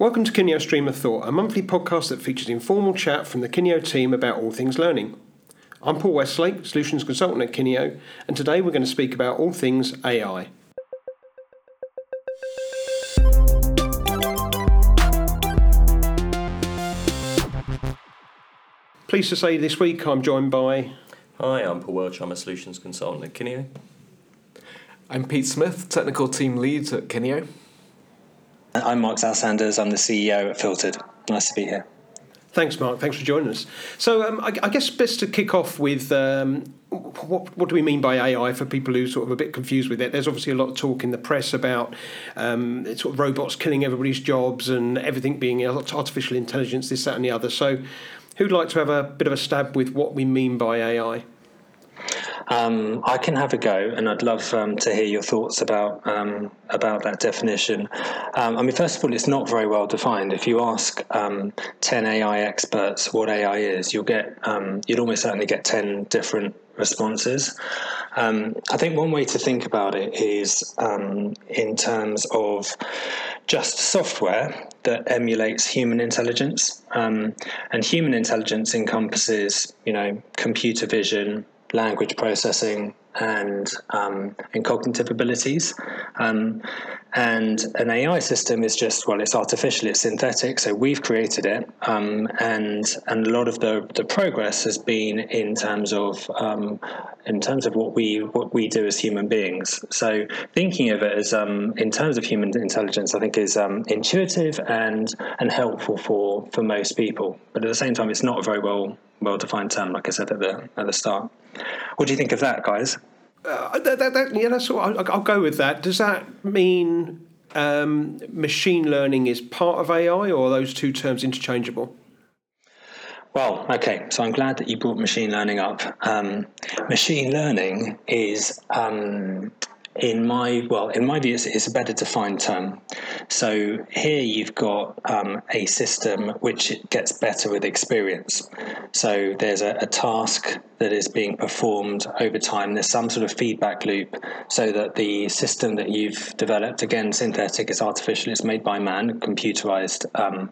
Welcome to Kineo Stream of Thought, a monthly podcast that features informal chat from the Kineo team about all things learning. I'm Paul Westlake, Solutions Consultant at Kineo, and today we're going to speak about all things AI. Pleased to say this week I'm joined by. Hi, I'm Paul Welch. I'm a Solutions Consultant at Kineo. I'm Pete Smith, Technical Team Lead at Kineo. I'm Mark Zao-Sanders. I'm the CEO at Filtered. Nice to be here. Thanks, Mark. Thanks for joining us. So, um, I, I, guess best to kick off with um, what, what do we mean by AI for people who sort of a bit confused with it? There's obviously a lot of talk in the press about um, sort of robots killing everybody's jobs and everything being artificial intelligence, this, that, and the other. So, who'd like to have a bit of a stab with what we mean by AI? Um, I can have a go, and I'd love um, to hear your thoughts about um, about that definition. Um, I mean, first of all, it's not very well defined. If you ask um, ten AI experts what AI is, you'll get um, you'd almost certainly get ten different responses. I think one way to think about it is in terms of just software that emulates human intelligence, and human intelligence encompasses, you know, computer vision language processing and um, and cognitive abilities. Um, and an AI system is just well, it's artificial, it's synthetic. So we've created it, um, and and a lot of the, the progress has been in terms of um, in terms of what we what we do as human beings. So thinking of it as um, in terms of human intelligence, I think is um, intuitive and and helpful for for most people. But at the same time, it's not very well well defined term, like I said at the at the start. What do you think of that, guys? Uh, that, that, that, yeah, that's all. I'll, I'll, go with that. Does that mean um, machine learning is part of AI, or are those two terms interchangeable? Well, okay, so I'm glad that you brought machine learning up. Um, machine learning is um, in my well, in my view, it's, it's, a better defined term. So here you've got um, a system which gets better with experience. So there's a, a, task that is being performed over time. There's some sort of feedback loop, so that the system that you've developed, again, synthetic, it's artificial, it's made by man, computerized um,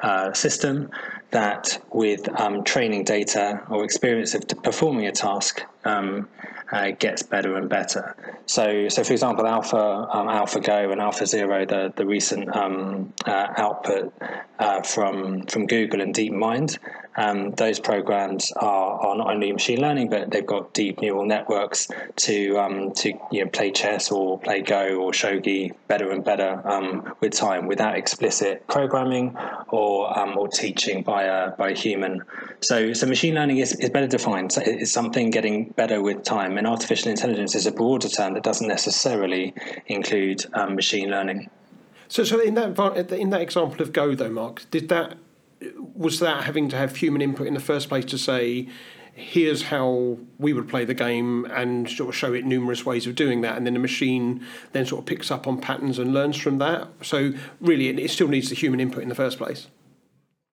uh, system that with um, training data or experience of performing a task um, uh, gets better and better. So, so for example, Alpha, um, AlphaGo, and AlphaZero, the the recent um, uh, output uh, from from Google and DeepMind, um, those programs are, are not only machine learning, but they've got deep neural networks to um, to you know, play chess or play Go or shogi better and better um, with time, without explicit programming or um, or teaching by a by a human. So, so machine learning is, is better defined. So it's something getting better with time, and artificial intelligence is a broader term that doesn't necessarily include um, machine learning. So, so in that in that example of Go, though, Mark, did that was that having to have human input in the first place to say, here's how we would play the game and sort of show it numerous ways of doing that and then the machine then sort of picks up on patterns and learns from that. So really it, still needs the human input in the first place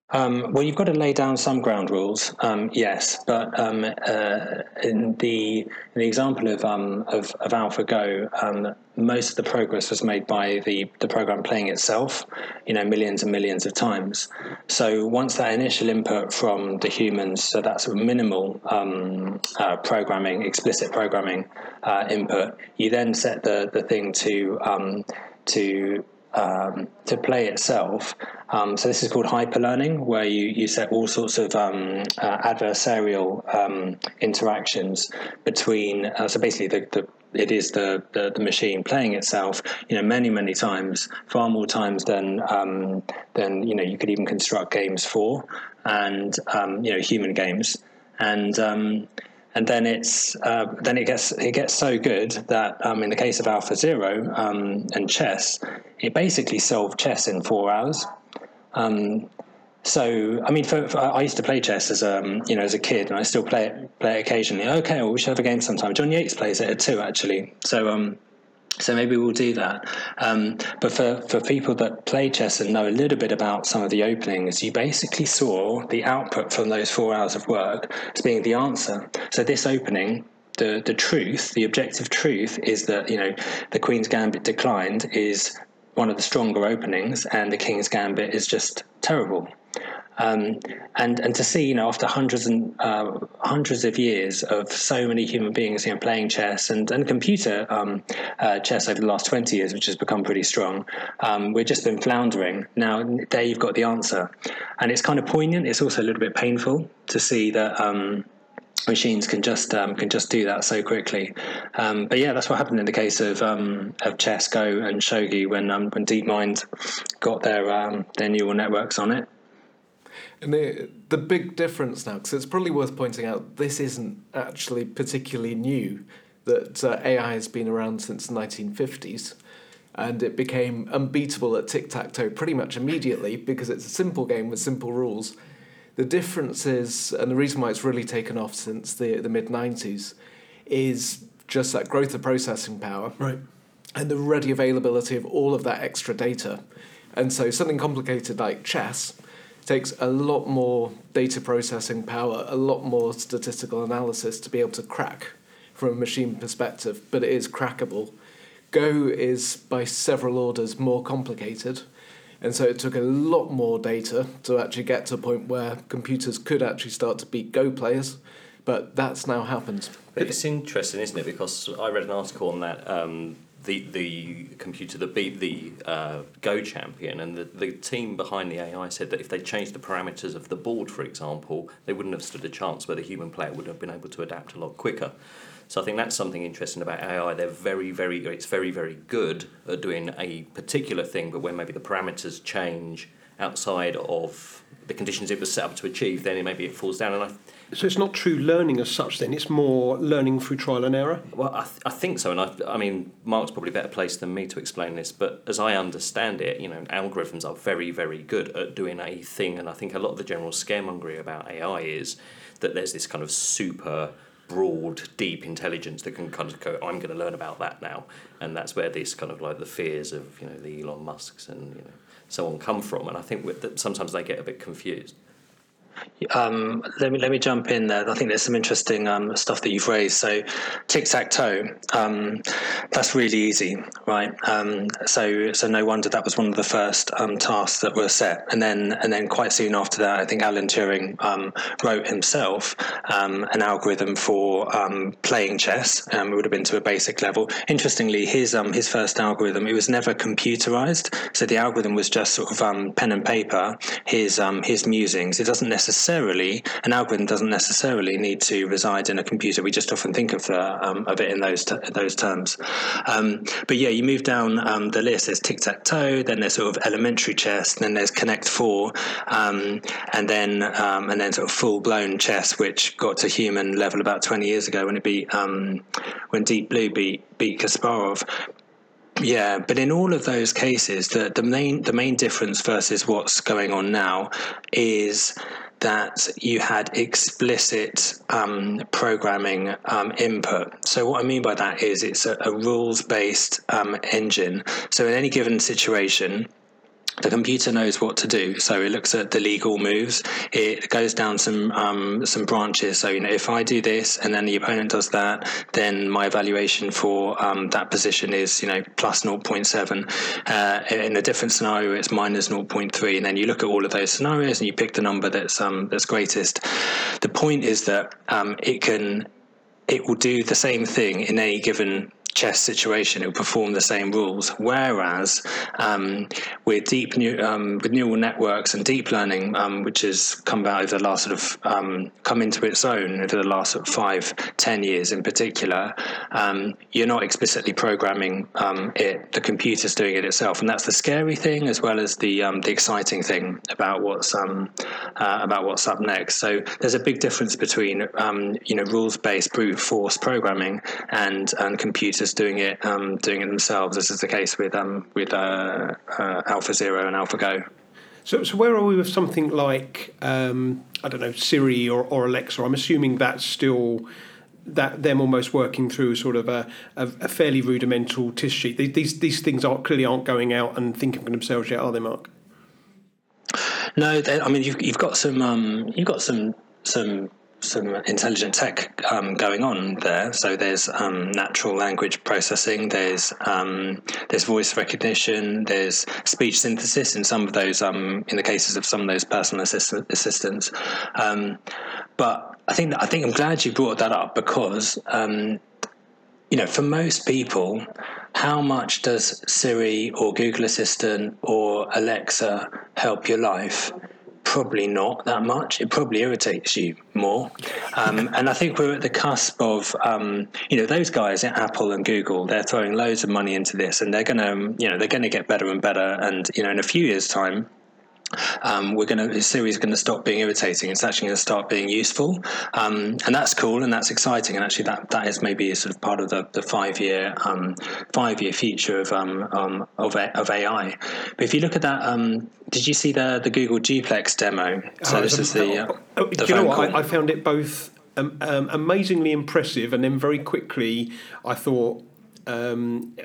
um, well, you've got to lay down some ground rules, um, yes, but um, uh, in the in the example of um, of, of AlphaGo, um, most of the progress was made by the the program playing itself, you know, millions and millions of times. So once that initial input from the humans, so that's minimal um, uh, programming, explicit programming uh, input, you then set the the thing to to um, to play itself. Um, so this is called hyperlearning, where you, you set all sorts of um, uh, adversarial um, interactions between. Uh, so basically, the, the it is the, the, the, machine playing itself, you know, many many times, far more times than um, than you know you could even construct games for, and um, you know human games, and and then it's uh, then it gets it gets so good that um, in the case of AlphaZero um, and chess, it basically solved chess in four hours. Um, so I mean, for, for, I used to play chess as a um, you know as a kid, and I still play it play it occasionally. Okay, well, we should have a game sometime. John Yates plays it too, actually. So um, so maybe we'll do that. Um, but for, for people that play chess and know a little bit about some of the openings, you basically saw the output from those four hours of work as being the answer. So this opening, the the truth, the objective truth is that you know the Queen's Gambit declined is one of the stronger openings, and the King's Gambit is just terrible. Um, and and to see, you know, after hundreds and uh, hundreds of years of so many human beings, you know, playing chess and and computer um, uh, chess over the last twenty years, which has become pretty strong, um, we've just been floundering. Now there you've got the answer, and it's kind of poignant. It's also a little bit painful to see that um, machines can just um, can just do that so quickly. Um, but yeah, that's what happened in the case of um, of chess, Go, and shogi when um, when DeepMind got their um, their neural networks on it. And the, the big difference now, because it's probably worth pointing out, this isn't actually particularly new. That uh, AI has been around since the 1950s, and it became unbeatable at tic tac toe pretty much immediately because it's a simple game with simple rules. The difference is, and the reason why it's really taken off since the the mid 90s, is just that growth of processing power, Right. and the ready availability of all of that extra data. And so something complicated like chess takes a lot more data processing power, a lot more statistical analysis to be able to crack from a machine perspective, but it is crackable. Go is by several orders more complicated, and so it took a lot more data to actually get to a point where computers could actually start to beat Go players, but that's now happened. But it's interesting, isn't it? Because I read an article on that. Um, the the computer that beat the uh, Go champion, and the, the team behind the AI said that if they changed the parameters of the board, for example, they wouldn't have stood a chance where the human player would have been able to adapt a lot quicker. So I think that's something interesting about AI. They're very, very, it's very, very good at doing a particular thing, but when maybe the parameters change outside of the conditions it was set up to achieve, then it, maybe it falls down. And I, So it's not true learning as such. Then it's more learning through trial and error. Well, I, th- I think so, and I, I mean, Mark's probably better placed than me to explain this. But as I understand it, you know, algorithms are very, very good at doing a thing, and I think a lot of the general scaremongery about AI is that there's this kind of super broad, deep intelligence that can kind of go, I'm going to learn about that now, and that's where this kind of like the fears of you know the Elon Musk's and you know so on come from, and I think that sometimes they get a bit confused. Um, let me let me jump in there. I think there's some interesting um, stuff that you've raised. So, tic tac toe, um, that's really easy, right? Um, so, so no wonder that was one of the first um, tasks that were set. And then, and then quite soon after that, I think Alan Turing um, wrote himself an algorithm for playing chess. it would have been to a basic level. Interestingly, his his first algorithm it was never computerized. So the algorithm was just sort of pen and paper. His his musings. It doesn't necessarily necessarily an algorithm doesn't necessarily need to reside in a computer. We just often think of uh, um, of it in those t- those terms. Um, but yeah, you move down um, the list. There's tic tac toe. Then there's sort of elementary chess. Then there's Connect Four, um, and then um, and then sort of full blown chess, which got to human level about 20 years ago when it beat um, when Deep Blue beat beat Kasparov. Yeah, but in all of those cases, the, the main the main difference versus what's going on now is that you had explicit um, programming um, input. So, what I mean by that is it's a, a rules based um, engine. So, in any given situation, the computer knows what to do, so it looks at the legal moves. It goes down some um, some branches. So you know, if I do this and then the opponent does that, then my evaluation for um, that position is you know plus 0.7. Uh, in a different scenario, it's minus 0.3. And then you look at all of those scenarios and you pick the number that's um, that's greatest. The point is that um, it can it will do the same thing in any given chess situation, it will perform the same rules. Whereas um, with deep new, um, with neural networks and deep learning, um, which has come about over the last sort of um, come into its own over the last sort of five, ten years in particular, um, you're not explicitly programming um, it. The computer's doing it itself, and that's the scary thing as well as the the exciting thing about what's uh, about what's up next. So there's a big difference between you know rules based brute force programming and and computers just doing it um, doing it themselves. This is the case with um, with uh, uh, Alpha Zero and AlphaGo. So, so where are we with something like um, I don't know Siri or, or Alexa? I'm assuming that's still that them almost working through sort of a, a, a fairly rudimental test sheet. These these things aren't clearly aren't going out and thinking for themselves yet, are they, Mark? No, I mean you've, you've got some um, you've got some some some intelligent tech um, going on there. So there's um, natural language processing, there's um, there's voice recognition, there's speech synthesis in some of those um, in the cases of some of those personal assist- assistants. Um, but I think I think I'm glad you brought that up because um, you know for most people, how much does Siri or Google Assistant or Alexa help your life? Probably not that much. It probably irritates you more. Um, and I think we're at the cusp of, um, you know, those guys at Apple and Google. They're throwing loads of money into this, and they're going to, you know, they're going to get better and better. And you know, in a few years' time, um, we're going to Siri is going to stop being irritating. It's actually going to start being useful, um, and that's cool and that's exciting. And actually, that, that is maybe a sort of part of the, the five year um, five year future of um, um, of, of AI. But if you look at that, um, did you see the the Google Duplex demo? So oh, this is the. Uh, oh, the you know what? I, I, found it both amazingly impressive, and then very quickly I thought um,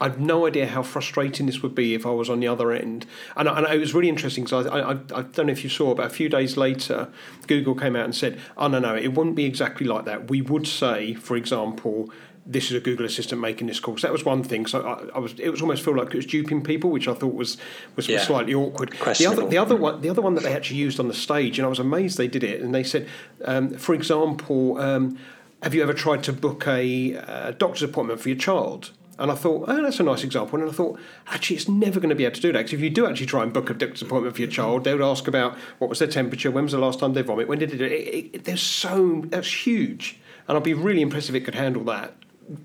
I've no idea how frustrating this would be if I was on the other end. And, and it was really interesting because I, I, I, don't know if you saw, but a few days later, Google came out and said, oh, no, no, it wouldn't be exactly like that. We would say, for example, this is a Google Assistant making this call. So that was one thing. So I, I, was, it was almost feel like it was duping people, which I thought was was yeah. slightly awkward. The other, the other one, the other one that they actually used on the stage, and I was amazed they did it. And they said, um, for example, um, have you ever tried to book a uh, doctor's appointment for your child? And I thought, oh, that's a nice example. And I thought, actually, it's never going to be able to do that. Because if you do actually try and book a doctor's appointment for your child, they would ask about what was their temperature, when was the last time they vomit, when did it, it, it, it There's so, that's huge. And I'd be really impressed if it could handle that.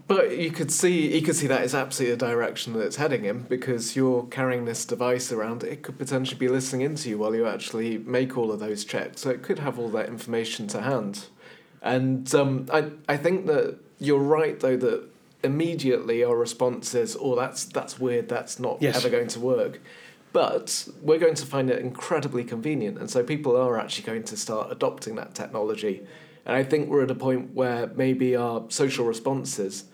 But you could see you could see that is absolutely the direction that it's heading in because you're carrying this device around. It could potentially be listening into you while you actually make all of those checks. So it could have all that information to hand. And um, I, I think that you're right, though, that immediately our response is, oh, that's, that's weird, that's not yes. ever going to work. But we're going to find it incredibly convenient. And so people are actually going to start adopting that technology. And I think we're at a point where maybe our social responses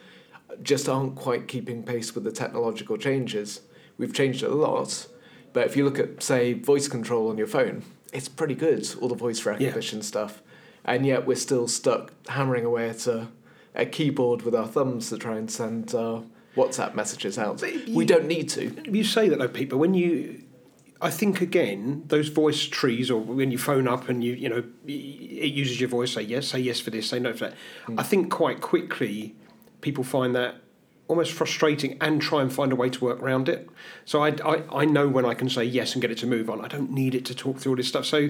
just aren't quite keeping pace with the technological changes. We've changed a lot. But if you look at, say, voice control on your phone, it's pretty good, all the voice recognition yeah. stuff and yet we're still stuck hammering away at a, a keyboard with our thumbs to try and send uh, WhatsApp messages out. You, we don't need to. You say that though, Pete, but when you, I think again, those voice trees, or when you phone up and you, you know, it uses your voice, say yes, say yes for this, say no for that. Mm. I think quite quickly people find that almost frustrating and try and find a way to work around it. So I, I, I know when I can say yes and get it to move on. I don't need it to talk through all this stuff. So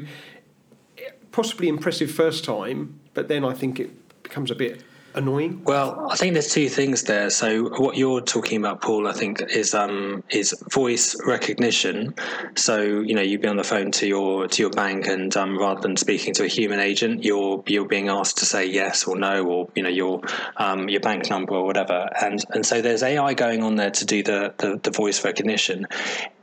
possibly impressive first time, but then I think it becomes a bit annoying? Well, I think there's two things there. So what you're talking about, Paul, I think is um, is voice recognition. So you know, you'd be on the phone to your to your bank, and um, rather than speaking to a human agent, you're you're being asked to say yes or no, or you know your um, your bank number or whatever. And and so there's AI going on there to do the the, the voice recognition.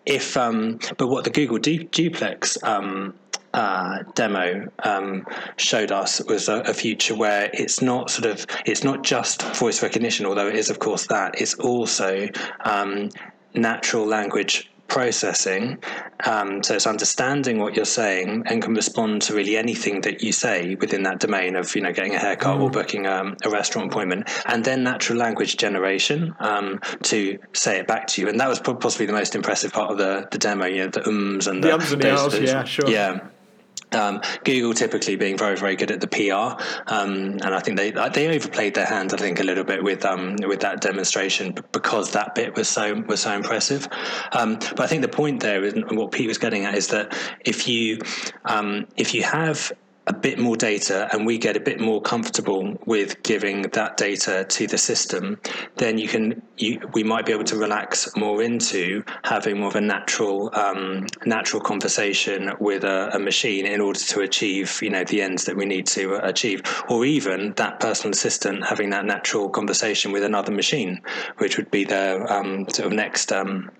If um, but what the Google du- Duplex um, uh, demo um, showed us was a, a, future where it's not sort of it's not just voice recognition, although it is of course that. It's also um, natural language processing. Um, so it's understanding what you're saying and can respond to really anything that you say within that domain of you know getting a haircut mm. or booking um, a restaurant appointment, and then natural language generation um, to say it back to you. And that was possibly the most impressive part of the, the demo. You know, the ums and the, the ums and the those, yeah, sure, yeah. Um, Google typically being very very good at the PR, um, and I think they they overplayed their hand I think a little bit with um, with that demonstration because that bit was so was so impressive. Um, but I think the point there is and what Pete was getting at is that if you um, if you have a bit more data and we get a bit more comfortable with giving that data to the system, then you can you, we might be able to relax more into having more of a natural um, natural conversation with a, a, machine in order to achieve you know the ends that we need to achieve, or even that personal assistant having that natural conversation with another machine, which would be the um, sort of next. Um,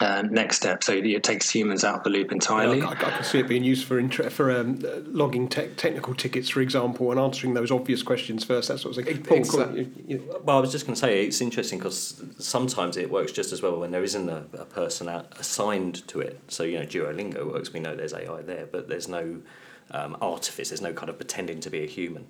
uh, next step. So it takes humans out of the loop entirely. Yeah, I, I, can see it being used for inter- for um, logging te- technical tickets, for example, and answering those obvious questions first. That sort of thing. Paul, exactly. you, you well, I was just going to say it's interesting because sometimes it works just as well when there isn't a, a person out, assigned to it. So you know, Duolingo works. We know there's AI there, but there's no um, artifice. There's no kind of pretending to be a human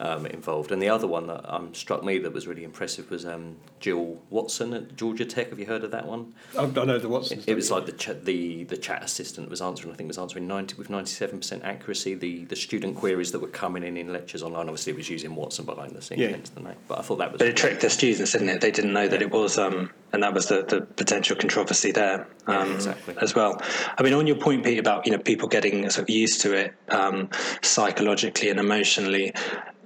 um, involved. And the other one that um, struck me that was really impressive was um, Jill Watson at Georgia Tech. Have you heard of that one? I, I know the Watson. It, it was like the ch- the the chat assistant was answering. I think was answering ninety with ninety seven percent accuracy. The the student queries that were coming in in lectures online. Obviously, it was using Watson behind the scenes. Yeah. the name. But I thought that was. But it tricked the students, didn't it? They didn't know that it was, um, and that was the, the potential controversy there Yeah, um, exactly. as well. I mean, on your point, Pete, about you know people getting sort of used to it um, psychologically and emotionally.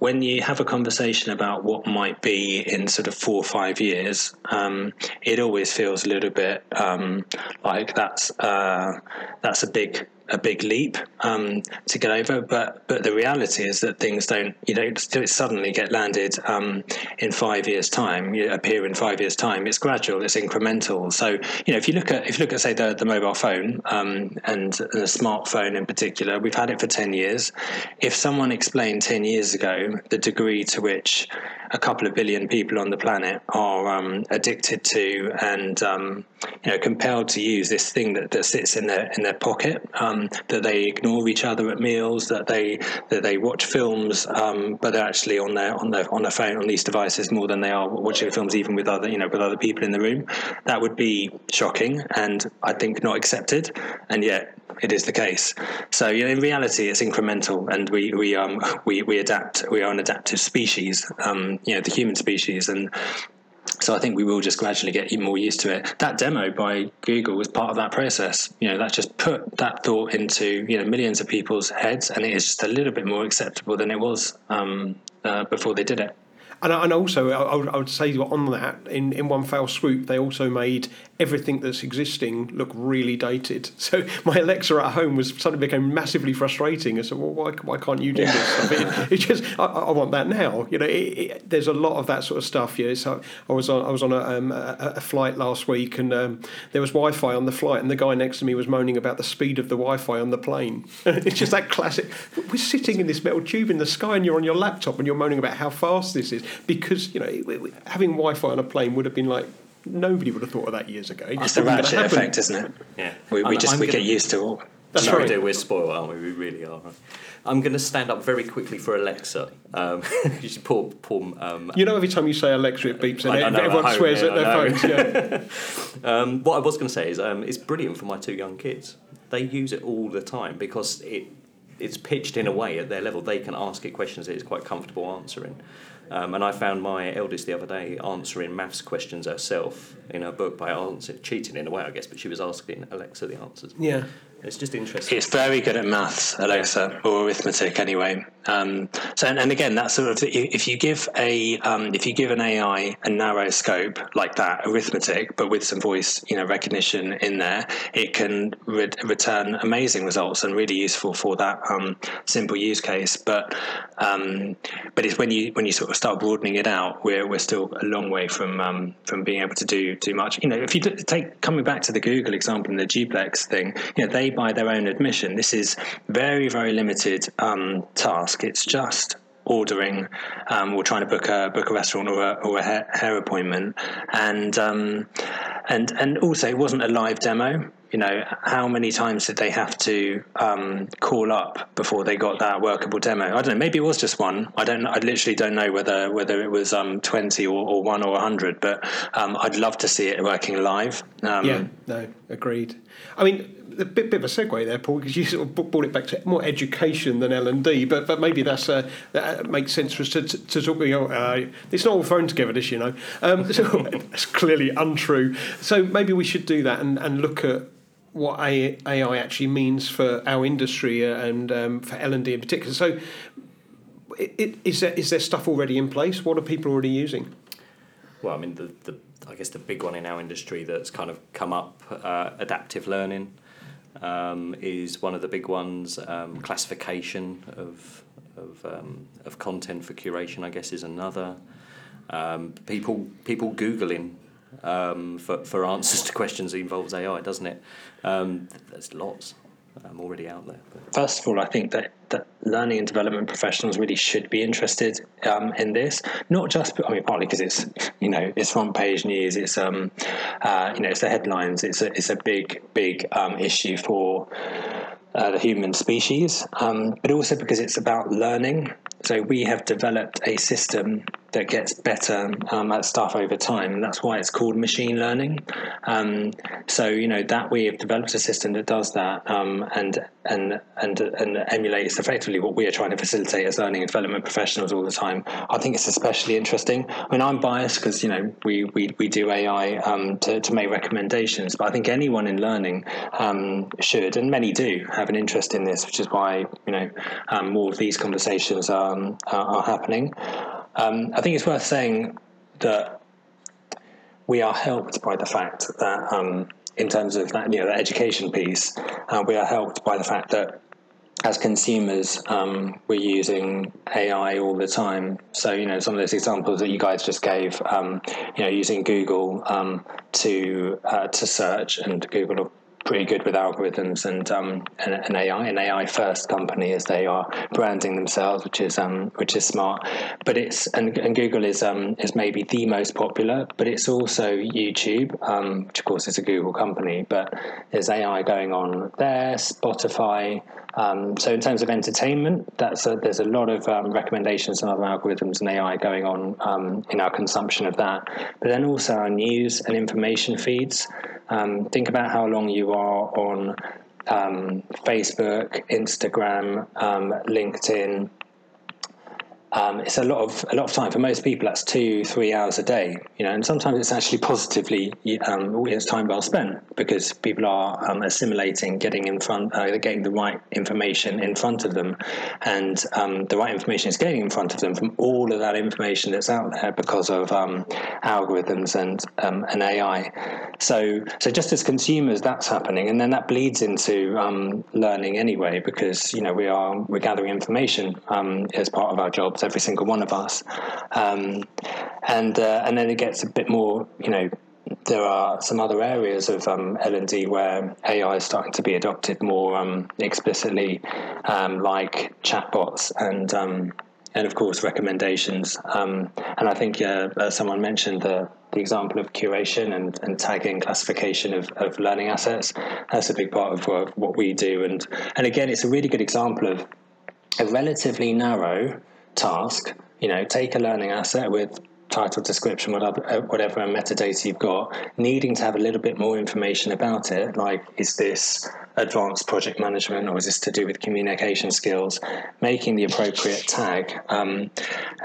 When you have a conversation about what might be in sort of four or five years, um, it always feels a little bit um, like that's uh, that's a big a big leap um, to get over. But but the reality is that things don't you don't suddenly get landed um, in five years' time. You appear in five years' time. It's gradual. It's incremental. So you know if you look at if you look at say the the mobile phone um, and the smartphone in particular, we've had it for ten years. If someone explained ten years ago the degree to which a couple of billion people on the planet are um, addicted to and um, you know compelled to use this thing that, that sits in their in their pocket um, that they ignore each other at meals that they that they watch films um, but they're actually on their on their on their phone on these devices more than they are watching films even with other you know with other people in the room that would be shocking and I think not accepted and yet it is the case. So you know, in reality, it's incremental, and we we um we, we adapt. We are an adaptive species. Um, you know, the human species, and so I think we will just gradually get even more used to it. That demo by Google was part of that process. You know, that just put that thought into you know millions of people's heads, and it is just a little bit more acceptable than it was um, uh, before they did it. And, and also, I, I would- say on that, in, in one fell swoop, they also made everything that's existing look really dated. So my Alexa at home was suddenly became massively frustrating. I said, "Well, why, why can't you do this?" I mean, it just, I, I want that now. You know, it, it, there's a lot of that sort of stuff. Know, so I was on, I was on a, um, a, a flight last week, and um, there was Wi-Fi on the flight, and the guy next to me was moaning about the speed of the Wi-Fi on the plane. it's just that classic. We're sitting in this metal tube in the sky, and you're on your laptop, and you're moaning about how fast this is because you know it- it- having Wi-Fi on a plane would have been like nobody would have thought of that years ago. It It's just the ratchet effect, isn't it? Yeah. We, we just I'm we gonna- get used to it. That's Sorry, right. do. We're spoiled, aren't we? We really are. I'm going to stand up very quickly for Alexa. Um, you should poor, poor um, You know, every time you say Alexa, it beeps, and I- I know, everyone home, swears yeah, at their phones. Yeah. Um, what I was going to say is um, it's brilliant for my two young kids. They use it all the time because it it's pitched in a way at their level. They can ask it questions that it's quite comfortable answering. Um, and I found my eldest the other day answering maths questions herself in her book by answer, cheating in a way, I guess, but she was asking Alexa the answers. yeah. It's just interesting. It's very good at maths, Alexa, or arithmetic anyway. Um, so, and, and again, that's sort of if you give a um, if you give an AI a narrow scope like that, arithmetic, but with some voice, you know, recognition in there, it can re- return amazing results and really useful for that um, simple use case. But um, but it's when you when you sort of start broadening it out, we're we're still a long way from um, from being able to do too much. You know, if you take coming back to the Google example and the duplex thing, you know, they by their own admission, this is very very limited um, task. It's just ordering um, or trying to book a book a restaurant or a, or a hair, hair appointment, and um, and and also it wasn't a live demo. You know, how many times did they have to um, call up before they got that workable demo? I don't know. Maybe it was just one. I don't. I literally don't know whether whether it was um, twenty or, or one or hundred. But um, I'd love to see it working live. Um, Yeah, no, agreed. I mean, a bit, bit of a segue there, Paul, because you sort of brought it back to more education than L and D, but but maybe that's uh, that makes sense for us to, to, to talk. You know, uh, it's not all thrown together, this, you know. Um, so it's clearly untrue. So maybe we should do that and, and look at what AI actually means for our industry uh, and um, for L and D in particular. So. It, it, is there is there stuff already in place? What are people already using? Well, I mean, the, the I guess the big one in our industry that's kind of come up, uh, adaptive learning, um, is one of the big ones. Um, classification of of um, of content for curation, I guess, is another. Um, people people googling um, for for answers to questions that involves AI, doesn't it? Um, there's lots um, already out there. First of all, I think that, that learning and development professionals really should be interested um, in this. Not just, I mean, partly because it's you know it's front page news. It's um, uh, you know it's the headlines. It's a it's a big big um, issue for uh, the human species, um, but also because it's about learning. So we have developed a system that gets better um, at stuff over time, and that's why it's called machine learning. Um, so you know that we have developed a system that does that um, and and and and emulates effectively what we are trying to facilitate as learning and development professionals all the time. I think it's especially interesting. I mean, I'm biased because you know we we, we do AI um, to to make recommendations, but I think anyone in learning um, should, and many do, have an interest in this, which is why you know um, more of these conversations are, are happening. Um, I think it's worth saying that we are helped by the fact that, um, in terms of that, you know, the education piece, uh, we are helped by the fact that as consumers, um, we're using AI all the time. So, you know, some of those examples that you guys just gave, um, you know, using Google um, to uh, to search, and Google pretty good with algorithms and um, AI, an AI first company as they are branding themselves, which is um, which is smart. But it's and, and Google is um, is maybe the most popular, but it's also YouTube, um, which of course is a Google company. But there's AI going on there, Spotify. Um, so in terms of entertainment, that's a, there's a lot of um, recommendations and other algorithms and AI going on um, in our consumption of that. But then also our news and information feeds. Um, think about how long you are on um, Facebook, Instagram, um, LinkedIn, um, it's a lot of a lot of time for most people. That's two, three hours a day, you know, and sometimes it's actually positively um, it's time well spent because people are um, assimilating, getting in front, uh, getting the right information in front of them, and um, the right information is getting in front of them from all of that information that's out there because of um, algorithms and um, and AI. So so just as consumers, that's happening, and then that bleeds into learning anyway because you know we are we're gathering information as part of our jobs every single one of us. Um, and uh, and then it gets a bit more, you know, there are some other areas of um, L&D where AI is starting to be adopted more um, explicitly, um, like chatbots and um, and of course recommendations. Um, and I think uh, uh, someone mentioned the, the example of curation and, and tagging classification of, of learning assets. That's a big part of what, what we do. And and again, it's a really good example of a relatively narrow task, you know, take a learning asset with title, description, whatever, uh, whatever metadata you've got, needing to have a little bit more information about it, like is this advanced project management or is this to do with communication skills, making the appropriate tag, um,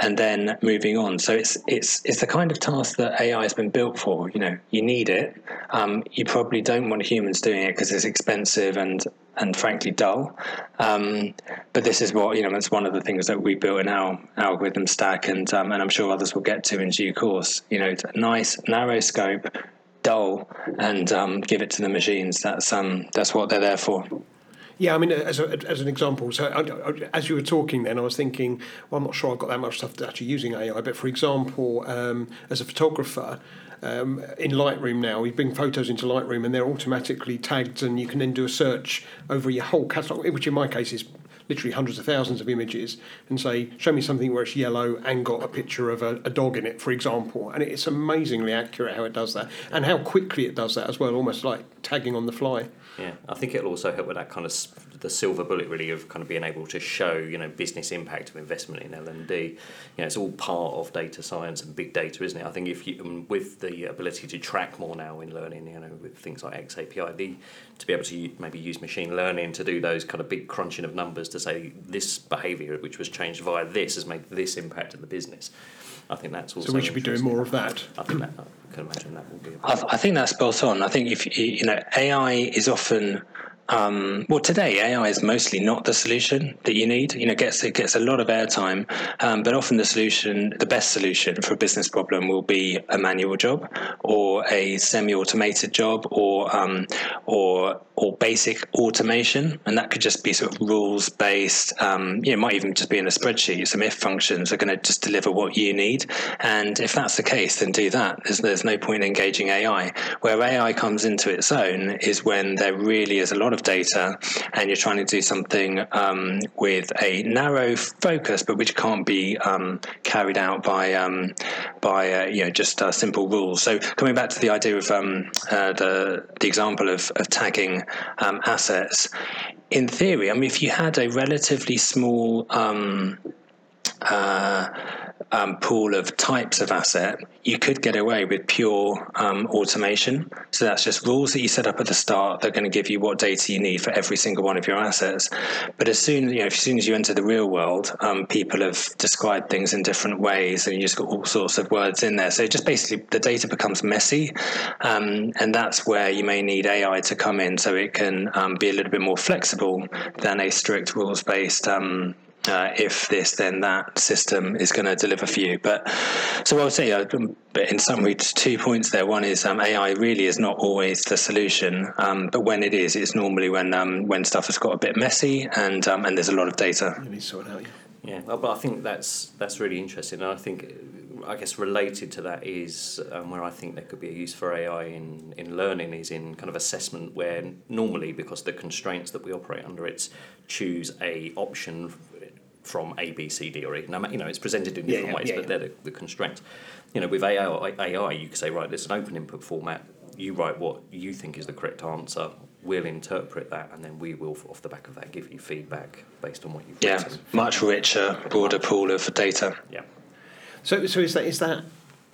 and then moving on. So it's it's it's the kind of task that AI has been built for. You know, you need it. Um, you probably don't want humans doing it because it's expensive and and frankly dull. Um, but this is what you know. It's one of the things that we built in our algorithm stack, and um, and I'm sure others will get to in due course. You know, nice narrow scope, dull, and um, give it to the machines. That's um that's what they're there for. Yeah, I mean, as, a, as an example, so as you were talking then, I was thinking, well, I'm not sure I've got that much stuff to actually using AI, but for example, um, as a photographer, um, in Lightroom now, you bring photos into Lightroom and they're automatically tagged, and you can then do a search over your whole catalogue, which in my case is literally hundreds of thousands of images, and say, show me something where it's yellow and got a picture of a, a dog in it, for example. And it's amazingly accurate how it does that, and how quickly it does that as well, almost like tagging on the fly. Yeah, I think it'll also help with that kind of the silver bullet really of kind of being able to show you know business impact of investment in L and D. You know, it's all part of data science and big data, isn't it? I think if you um, with the ability to track more now in learning, you know, with things like XAPI, the, to be able to maybe use machine learning to do those kind of big crunching of numbers to say this behaviour which was changed via this has made this impact in the business. I think that's also. So we should be doing more of that. I think that Imagine that will be. I, think that's spot on. I think if you know AI is often um, well, today AI is mostly not the solution that you need. You know, gets it gets a lot of airtime, um, but often the solution, the best solution for a business problem, will be a manual job or a semi-automated job or um, or or basic automation, and that could just be sort of rules based. Um, you know, it might even just be in a spreadsheet. Some if functions are going to just deliver what you need, and if that's the case, then do that. There's, there's no point in engaging AI. Where AI comes into its own is when there really is a lot of of data and you're trying to do something um, with a narrow focus, but which can't be um, carried out by um, by uh, you know just uh, simple rules. So coming back to the idea of um, uh, the the example of, of tagging um, assets, in theory, I mean, if you had a relatively small um, uh, um, pool of types of asset, you could get away with pure um, automation. So that's just rules that you set up at the start. They're going to give you what data you need for every single one of your assets. But as soon, you know, as soon as you enter the real world, um, people have described things in different ways, and you just got all sorts of words in there. So just basically, the data becomes messy, um, and that's where you may need AI to come in, so it can um, be a little bit more flexible than a strict rules based um, uh, if this then that system is going to deliver for you. But so I would say, uh, but in summary, two points there. One is um, AI really is not always the solution, um, but when it is, it's normally when um, when stuff has got a bit messy and um, and there's a lot of data. You need to sort out. Yeah. Yeah, well, but I think that's that's really interesting, and I think I guess related to that is um, where I think there could be a use for AI in, in learning is in kind of assessment where normally because the constraints that we operate under it's choose a option from A, B, C, D, or E. Now, you know, it's presented in different Yeah, yeah, ways, yeah, but yeah. they're the, the constraints. You know, with AI, AI, you could say, right, there's an open input format. You write what you think is the correct answer. We'll interpret that, and then we will, off the back of that, give you feedback based on what you've Yeah, written. much richer, broader pool of data. Yeah. So, so is that is that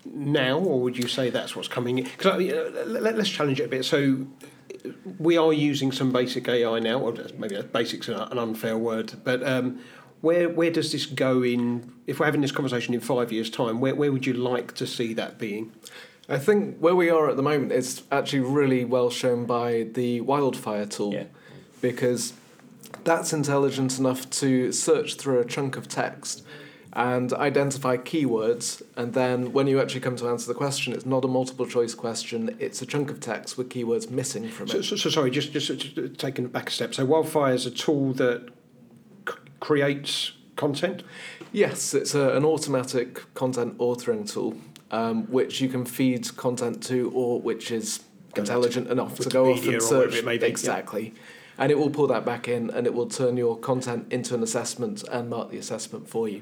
now, or would you say that's what's coming? Because let, us challenge it a bit. So, we are using some basic AI now, or maybe basic's an an unfair word, but um, where where does this go in? If we're having this conversation in five years' time, where where would you like to see that being? I think where we are at the moment is actually really well shown by the wildfire tool Yeah. because that's intelligent enough to search through a chunk of text and identify keywords and then when you actually come to answer the question it's not a multiple choice question it's a chunk of text with keywords missing from it so, so sorry, just, just just taking it back a step. So, wildfire is a tool that c- creates content. yes it's a, an automatic content authoring tool um, which you can feed content to or which is intelligent enough to go off and search. it may be, yeah. exactly. And it will pull that back in and it will turn your content into an assessment and mark the assessment for you.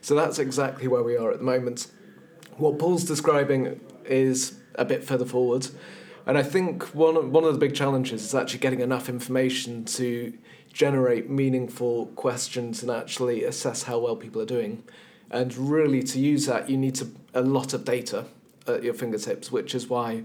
So that's exactly where we are at the moment. What paul's describing is a bit further forward. And i think one of, one of the big challenges is actually getting enough information to generate meaningful questions and actually assess how well people are doing and really to use that you need to a lot of data at your fingertips which is why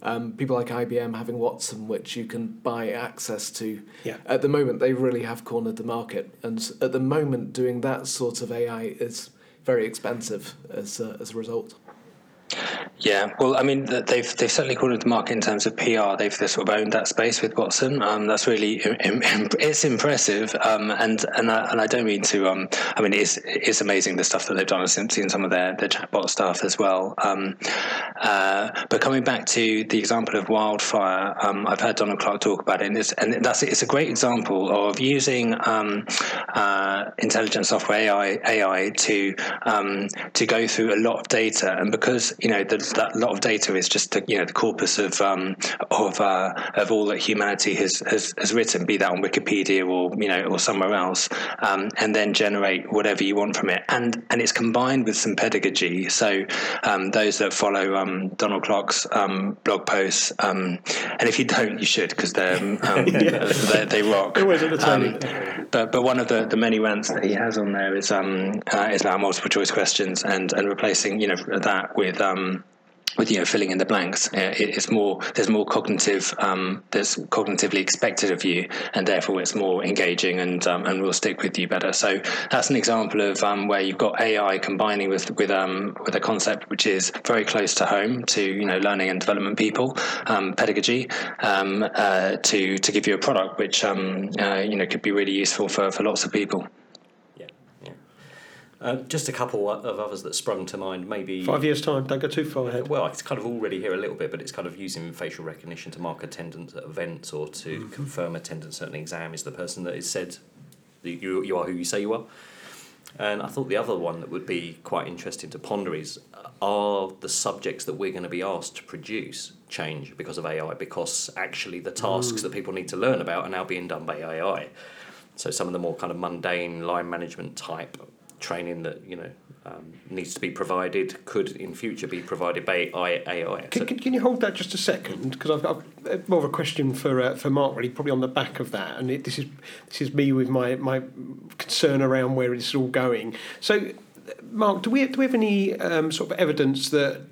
um, people like IBM having Watson, which you can buy access to. Yeah. At the moment, they really have cornered the market, and at the moment, doing that sort of AI is very expensive as a, as a result. Yeah, well, I mean, they've they've certainly cornered the market in terms of PR. They've, they sort of owned that space with Watson. Um, that's really it's impressive. Um, and and I, and I don't mean to. Um, I mean, it's it's amazing the stuff that they've done. I've seen some of their their chatbot stuff as well. Um, uh, but coming back to the example of wildfire, um, I've heard Donald Clark talk about it, and, it's, and that's it's a great example of using um, uh, intelligent software AI AI to to go through a lot of data, and because you know the, that lot of data is just the, you know the corpus of um, of uh, of all that humanity has, has has written, be that on Wikipedia or you know or somewhere else, um, and then generate whatever you want from it, and and it's combined with some pedagogy. So um, those that follow um, Donald Clark's um, blog posts, um, and if you don't, you should because they're um, they, they rock. Always but but one of the, the many rants that he has on there is um uh, is about multiple choice questions and and replacing you know that with um with you know filling in the blanks Uh, it, it's more there's more cognitive um, there's cognitively expected of you and therefore it's more engaging and um, and will stick with you better so that's an example of um, where you've got AI combining with with um, with a concept which is very close to home to you know learning and development people um, pedagogy um, uh, to to give you a product which um, uh, you know could be really useful for, for lots of people. Uh, just a couple of others that sprung to mind. Maybe Five years' time, don't go too far ahead. Well, it's kind of already here a little bit, but it's kind of using facial recognition to mark attendance at events or to Mm-hmm. confirm attendance at an exam. Is the person that is said that you you are who you say you are. And I thought the other one that would be quite interesting to ponder is are the subjects that we're going to be asked to produce change because of AI? Because actually, the tasks that people need to learn about are now being done by AI. So some of the more kind of mundane line management type training that you know um, needs to be provided could in future be provided by AI. Can, can, can you hold that just a second? Because I've got uh, more of a question for uh, for Mark, really, probably on the back of that. And it, this is this is me with my my concern around where it's all going. So, Mark, do we do we have any um, sort of evidence that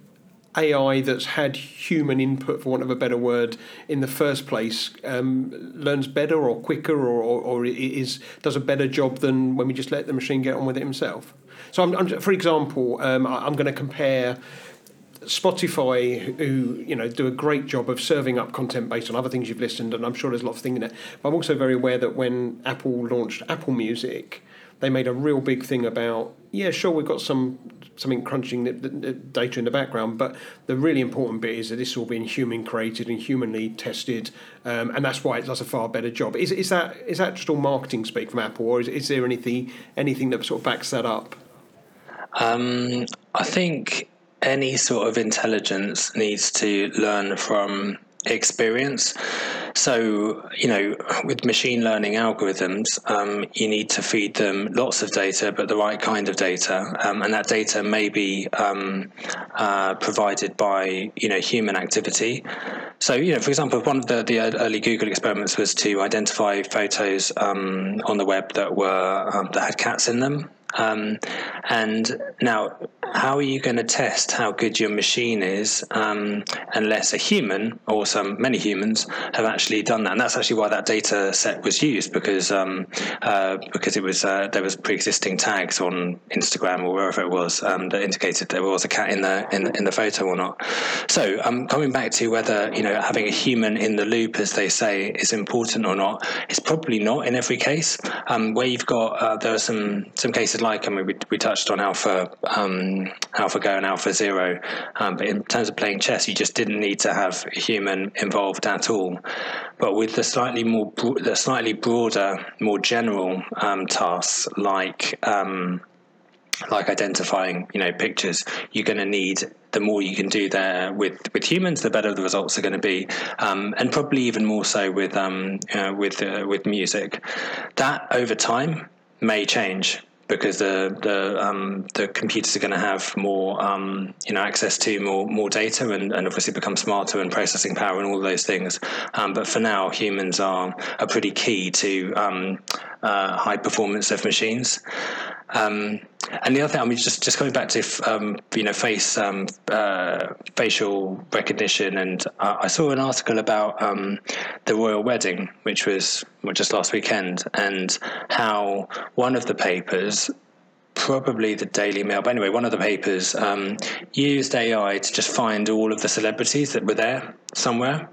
AI that's had human input, for want of a better word, in the first place, um, learns better or quicker, or, or, or is does a better job than when we just let the machine get on with it himself. So, I'm, I'm, for example, um, I'm going to compare. Spotify, who you know do a great job of serving up content based on other things you've listened, and I'm sure there's a lot of things in it. But I'm also very aware that when Apple launched Apple Music, they made a real big thing about yeah, sure, we've got some something crunching the, the, the data in the background, but the really important bit is that this all been human created and humanly tested, um, and that's why it does a far better job. Is, is that is that just all marketing speak from Apple, or is, is there anything anything that sort of backs that up? Um, I think any sort of intelligence needs to learn from experience. So, you know, with machine learning algorithms, um, you need to feed them lots of data, but the right kind of data. Um, and that data may be um, uh, provided by, you know, human activity. So, you know, for example, one of the, the early Google experiments was to identify photos um, on the web that were um, that had cats in them. Um, and now, how are you going to test how good your machine is um, unless a human or some many humans have actually done that? And that's actually why that data set was used because um, uh, because it was uh, there was pre-existing tags on Instagram or wherever it was um, that indicated there was a cat in the in, in the photo or not. So um, coming back to whether you know having a human in the loop, as they say, is important or not, it's probably not in every case. Um, where you've got uh, there are some some cases like, I mean, we, we touched on Alpha um, AlphaGo and Alpha Zero, um, but in terms of playing chess, you just didn't need to have a human involved at all. But with the slightly more, the slightly broader, more general um, tasks like um, like identifying you know pictures you're going to need the more you can do there with with humans the better the results are going to be um, and probably even more so with um, uh, with uh, with music that over time may change because the the um, the computers are going to have more um, you know access to more more data and, and obviously become smarter and processing power and all those things. Um, but for now, humans are are pretty key to um, uh, high performance of machines. Um, and the other thing, I mean, just just coming back to um, you know face um, uh, facial recognition, and uh, I saw an article about um, the royal wedding, which was just last weekend, and how one of the papers probably the Daily Mail, but anyway, one of the papers um, used AI to just find all of the celebrities that were there somewhere.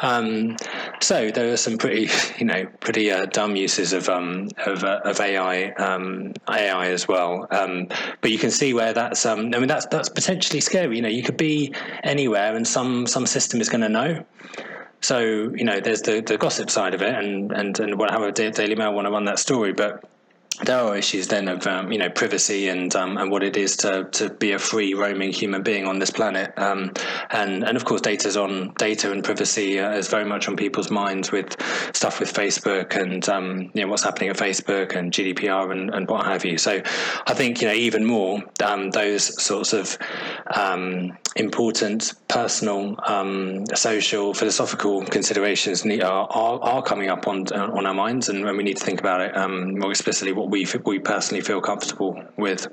Um, so there are some pretty, you know, pretty uh, dumb uses of um, of, uh, of AI um, AI as well. Um, but you can see where that's. Um, I mean, that's that's potentially scary. You know, you could be anywhere, and some some system is going to know. So you know, there's the, the gossip side of it, and and and how Daily Mail want to run that story, but there are issues then of um, you know privacy and um, and what it is to, to be a free roaming human being on this planet. Um, and and of course data's on data and privacy uh, is very much on people's minds with stuff with Facebook and um, you know what's happening at Facebook and GDPR and, and what have you. So I think you know even more um, those sorts of um, important personal social philosophical considerations are, are, are coming up on on our minds and, and we need to think about it more explicitly. What we we personally feel comfortable with.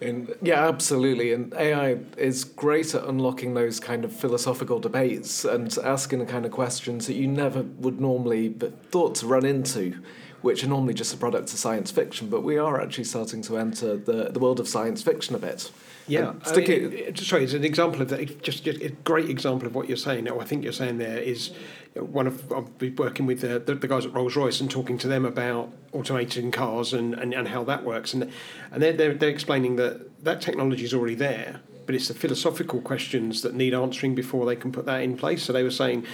And yeah, absolutely. And AI is great at unlocking those kind of philosophical debates and asking the kind of questions that you never would normally but thought to run into, which are normally just a product of science fiction. But we are actually starting to enter the, the world of science fiction a bit. Yeah, I mean, sorry, it's an example of that. Just, just, a great example of what you're saying. I think you're saying there is one of I've been working with the, the, the guys at Rolls Royce and talking to them about automating cars and, and, and how that works, and and they're, they're, they're explaining that that technology is already there, but it's the philosophical questions that need answering before they can put that in place. So they were saying,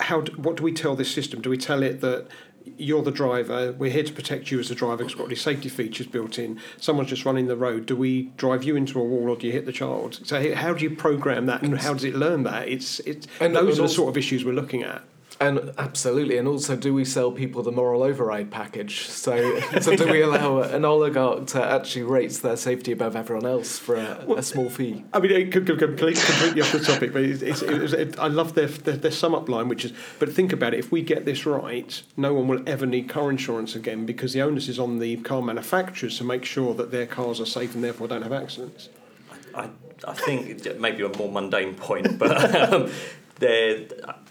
how what do we tell this system? Do we tell it that you're the driver. We're here to protect you as a driver. It's got these safety features built in. Someone's just running the road. Do we drive you into a wall or do you hit the child? So how do you program that and how does it learn that? It's it's And- those are the sort of issues we're looking at. And absolutely, and also, do we sell people the moral override package? So, so do we allow an oligarch to actually rate their safety above everyone else for a, a small fee? I mean, it could go completely, completely off the topic, but it's, it's, it was, it, I love their, their, their sum up line, which is, but think about it, if we get this right, no one will ever need car insurance again because the onus is on the car manufacturers to make sure that their cars are safe and therefore don't have accidents. I, I think it- maybe a more mundane point, but um, there,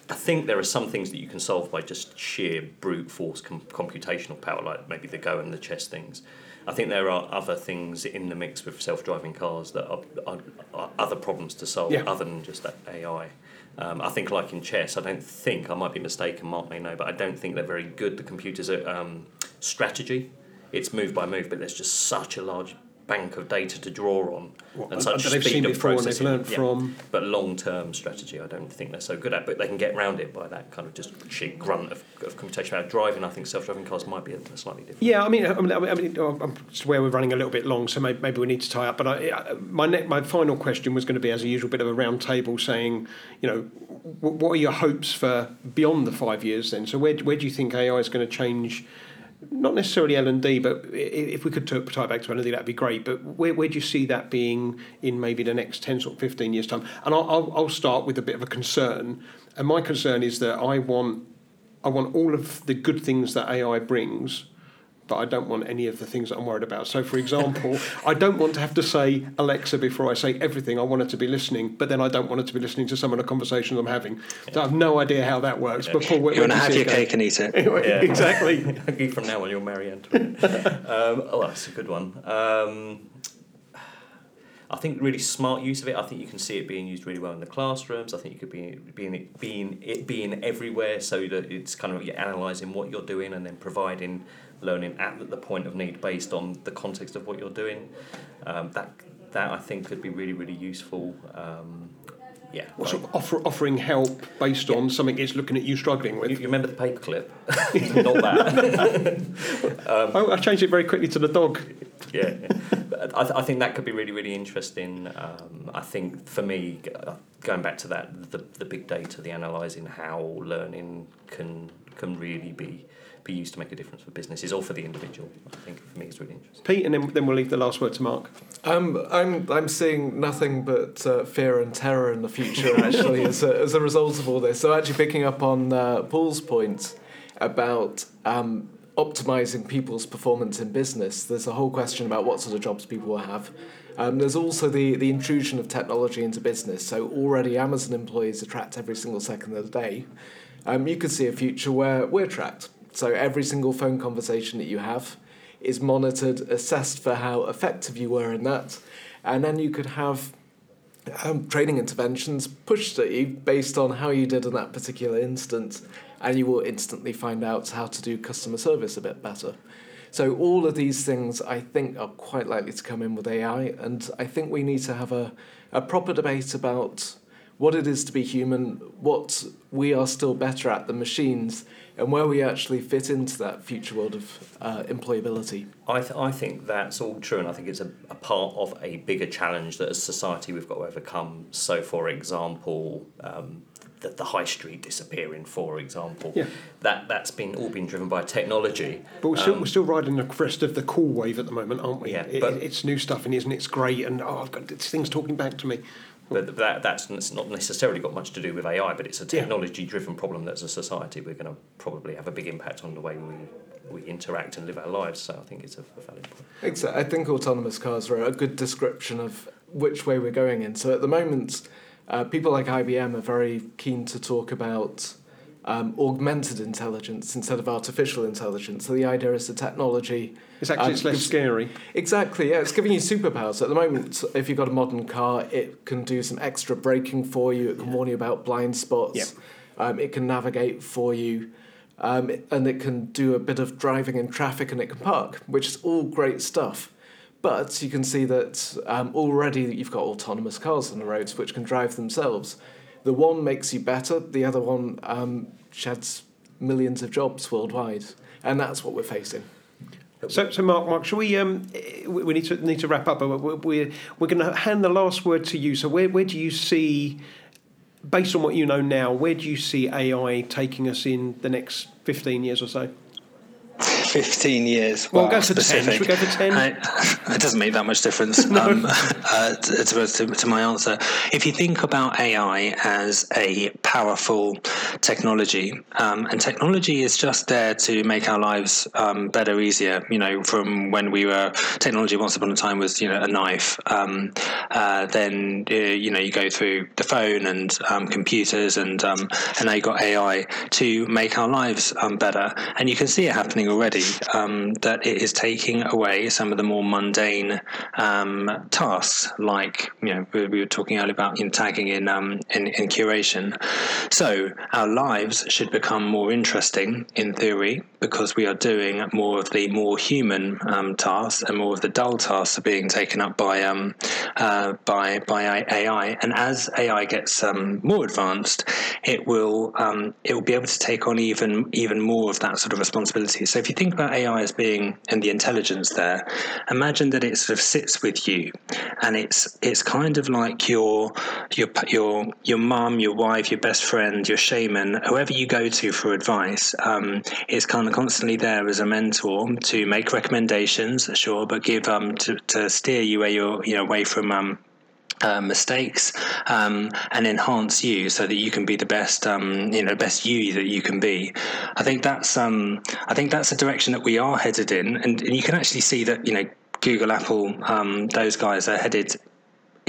I think there are some things that you can solve by just sheer brute force com- computational power, like maybe the Go and the chess things. I think there are other things in the mix with self-driving cars that are, are, are other problems to solve Yeah. other than just that AI. Um, I think, like in chess, I don't think I might be mistaken. Mark may know, but I don't think they're very good. The computers are um, strategy. It's move by move, but there's just such a large bank of data to draw on What, and such they've speed seen of before and they've processing. Yeah. from. But long term strategy, I don't think they're so good at. But they can get around it by that kind of just sheer grunt of, of computation. About driving, I think self driving cars might be a, slightly different. Yeah, I mean, I mean, I mean I'm where we're running a little bit long, so maybe, maybe we need to tie up. But I, my ne- my final question was going to be, as a usual, bit of a round table, saying, you know, what are your hopes for beyond the five years? Then, so where where do you think AI is going to change? Not necessarily L and D, but if we could tie back to L and D, that'd be great. But where, where do you see that being in maybe the next ten or fifteen years' time? And I'll, I'll, I'll start with a bit of a concern, and my concern is that I want I want all of the good things that AI brings, but I don't want any of the things that I'm worried about. So, for example, I don't want to have to say Alexa before I say everything. I want it to be listening, but then I don't want it to be listening to some of the conversations I'm having. So I have no idea how that works. But Paul, where, You want to have your it going? cake and eat it. Anyway, Yeah. exactly. From now on, you're Marie Antoinette. um, oh, that's a good one. Um, I think really smart use of it. I think you can see it being used really well in the classrooms. I think you could be being it being it being everywhere, so that it's kind of you're analysing what you're doing and then providing learning at the point of need based on the context of what you're doing. Um, that that I think could be really really useful. Um, yeah. What like- sort of offer, offering help based on something it's looking at you struggling with. you remember the paperclip? Not that. I, I changed it very quickly to the dog. yeah, I, th- I think that could be really, really interesting. Um, I think for me, uh, going back to that, the, the big data, the analysing how learning can can really be be used to make a difference for businesses or for the individual. I think for me, it's really interesting. Pete, and then, then we'll leave the last word to Mark. Um, I'm I'm seeing nothing but uh, fear and terror in the future actually as a, as a result of all this. So actually picking up on uh, Paul's point about um, optimizing people's performance in business, there's a whole question about what sort of jobs people will have. Um, there's also the, the intrusion of technology into business. So already Amazon employees are tracked every single second of the day. Um, you could see a future where we're tracked. So every single phone conversation that you have is monitored, assessed for how effective you were in that, and then you could have um, training interventions pushed at you based on how you did in that particular instance, and you will instantly find out how to do customer service a bit better. So all of these things, I think, are quite likely to come in with AI, and I think we need to have a, a proper debate about what it is to be human, what we are still better at than machines, and where we actually fit into that future world of uh, employability. I, th- I think that's all true, and I think it's a, a part of a bigger challenge that as society we've got to overcome. So, for example, um, the, the high street disappearing, for example, Yeah. that, that's been all been driven by technology. But we're still, Um, we're still riding the crest of the cool wave at the moment, aren't we? Yeah, It- but- it's new stuff and isn't it? It's great, and oh, I've got thing's talking back to me. But that, that's not necessarily got much to do with AI, but it's a technology driven problem that as a society we're going to probably have a big impact on the way we, we interact and live our lives. So I think it's a, a valid point. Exactly. I think autonomous cars are a good description of which way we're going in. So at the moment, uh, people like IBM are very keen to talk about um, augmented intelligence instead of artificial intelligence. So the idea is the technology. It's actually um, it's less gives- scary. Exactly, yeah. It's giving you superpowers. At the moment, if you've got a modern car, it can do some extra braking for you. It can warn you about blind spots. Yep. Um, it can navigate for you. Um, and it can do a bit of driving in traffic and it can park, which is all great stuff. But you can see that um, already you've got autonomous cars on the roads which can drive themselves. The one makes you better, the other one um, sheds millions of jobs worldwide, and that's what we're facing. So, so Mark, Mark, shall we? Um, we need to need to wrap up. We're we're, we're going to hand the last word to you. So, where where do you see, based on what you know now, where do you see AI taking us in the next fifteen years or so? 15 years. Well, go for 10. Should we go for 10? I, it doesn't make that much difference no. um, uh, to, to, to, my answer. If you think about AI as a powerful technology, um, and technology is just there to make our lives um, better, easier, you know, from when we were, technology once upon a time was, you know, a knife. Um, uh, then, uh, you know, you go through the phone and um, computers and, um, and now you've got AI to make our lives better. And you can see it happening already um, that it is taking away some of the more mundane um, tasks, like you know we, were talking earlier about in tagging in, um, in, in curation. So our lives should become more interesting in theory because we are doing more of the more human um, tasks and more of the dull tasks are being taken up by um, uh, by by AI. And as AI gets um, more advanced, it will it will be able to take on even even more of that sort of responsibility. So if you think think about AI as being and the intelligence there, imagine that it sort of sits with you, and it's it's kind of like your your your your mum, your wife, your best friend, your shaman, whoever you go to for advice. Um, it's kind of constantly there as a mentor to make recommendations, sure, but give um to, to steer you where you're you know away from um uh, mistakes um, and enhance you so that you can be the best um, you know best you that you can be. I think that's um, I think that's the direction that we are headed in. And, and you can actually see that you know Google Apple um, those guys are headed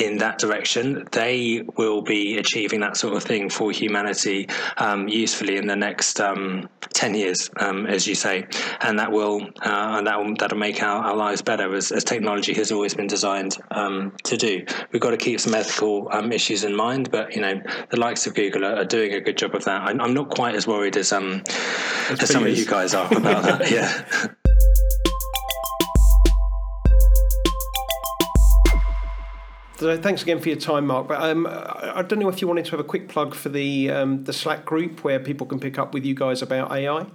in that direction, they will be achieving that sort of thing for humanity um, usefully in the next um, ten years, um, as you say, and that will uh, and that will that'll make our, our lives better as, as technology has always been designed um, to do. We've got to keep some ethical um, issues in mind, but you know the likes of Google are, are doing a good job of that. I'm, I'm not quite as worried as um, as some of you guys are about that. Yeah. So thanks again for your time, Mark. But um, I don't know if you wanted to have a quick plug for the um, the Slack group where people can pick up with you guys about AI.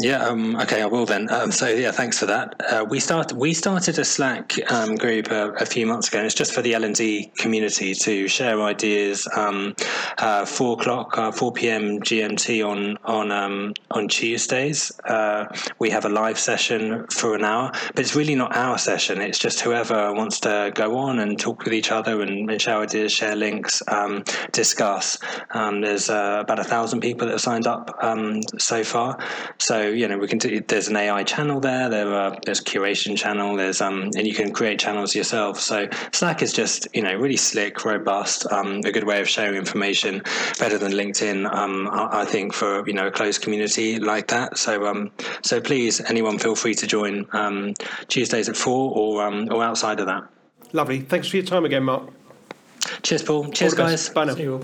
Yeah. Um, okay. I will then. Um, so yeah, thanks for that. Uh, we start we started a Slack um, group a, a, few months ago. and It's just for the L and D community to share ideas. Um, uh, four o'clock, uh, four p.m. GMT on on um, on Tuesdays. Uh, we have a live session for an hour, but it's really not our session. It's just whoever wants to go on and talk with each other and, and share ideas, share links, um, discuss. There's uh, about a thousand people that have signed up so far. So you know we can do. There's an AI channel there. There are there's curation channel. There's um and you can create channels yourself. So Slack is just you know really slick, robust, um, a good way of sharing information, better than LinkedIn. Um, I, I think for you know a closed community like that. So um so please anyone feel free to join um Tuesdays at four or um or outside of that. Lovely. Thanks for your time again, Mark. Cheers, Paul. Cheers, guys. Bye now.